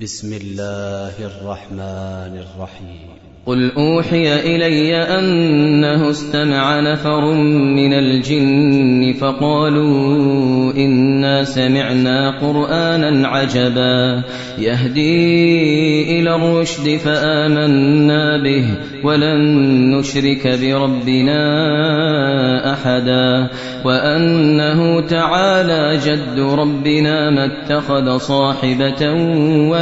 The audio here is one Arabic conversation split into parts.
بسم الله الرحمن الرحيم. قل أوحي إلي أنه استمع نفر من الجن فقالوا إنا سمعنا قرآنا عجبا. يهدي إلى الرشد فآمنا به ولن نشرك بربنا أحدا. وأنه تعالى جد ربنا ما اتخذ صاحبة ولا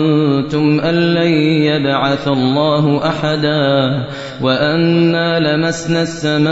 ظننتم أن لن يبعث الله أحدا وأنا لمسنا السماء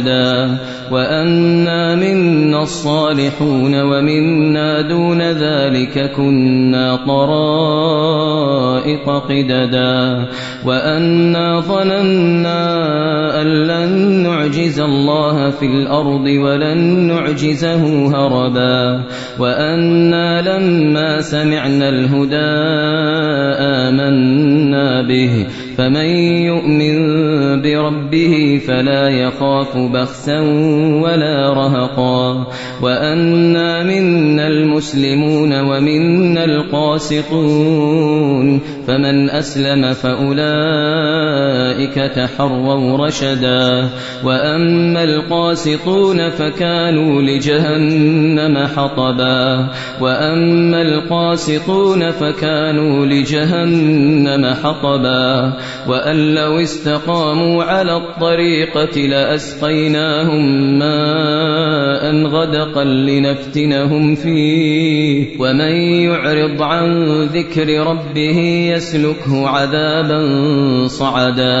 وأنا منا الصالحون ومنا دون ذلك كنا طرائق قددا. وأنا ظننا أن لن نعجز الله في الأرض ولن نعجزه هربا. وأنا لما سمعنا الهدى آمنا به. فمن يؤمن بربه فلا يخاف بخسا ولا رهقا وأنا منا المسلمون ومنا القاسطون فمن أسلم فأولئك تحروا رشدا. وأما القاسطون فكانوا لجهنم حطبا. وأما القاسطون فكانوا لجهنم حطبا. وأن لو استقاموا على الطريقة لأسقيناهم ماء غدقا لنفتنهم فيه. ومن يعرض عن ذكر ربه يسلكه عذابا صعدا.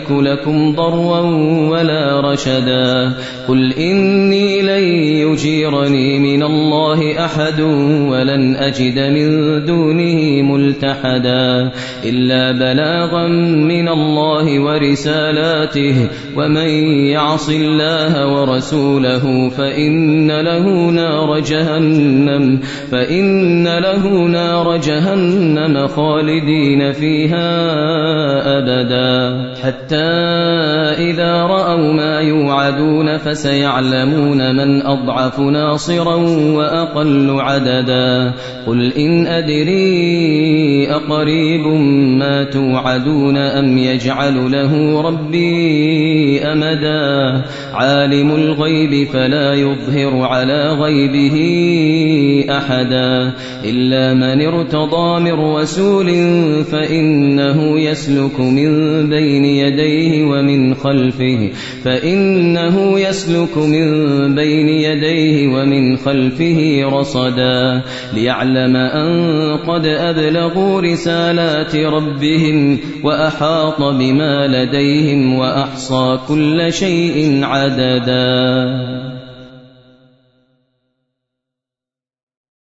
أملك لكم ضرا ولا رشدا قل إني لن يجيرني من الله أحد ولن أجد من دونه ملتحدا إلا بلاغا من الله ورسالاته ومن يعص الله ورسوله فإن له نار جهنم فإن له نار جهنم خالدين فيها أبدا حتى إذا رأوا ما يوعدون فسيعلمون من أضعف ناصرا وأقل عددا قل إن أدري أقريب ما توعدون أم يجعل له ربي أمدا عالم الغيب فلا يظهر على غيبه أحدا إلا من ارتضى من رسول فإنه يسلك من بين يديه ومن خلفه فإنه يسلك من بين يديه ومن خلفه رصدا ليعلم أن قد أبلغوا رسالات ربهم وأحاط بما لديهم وأحصى كل شيء عددا.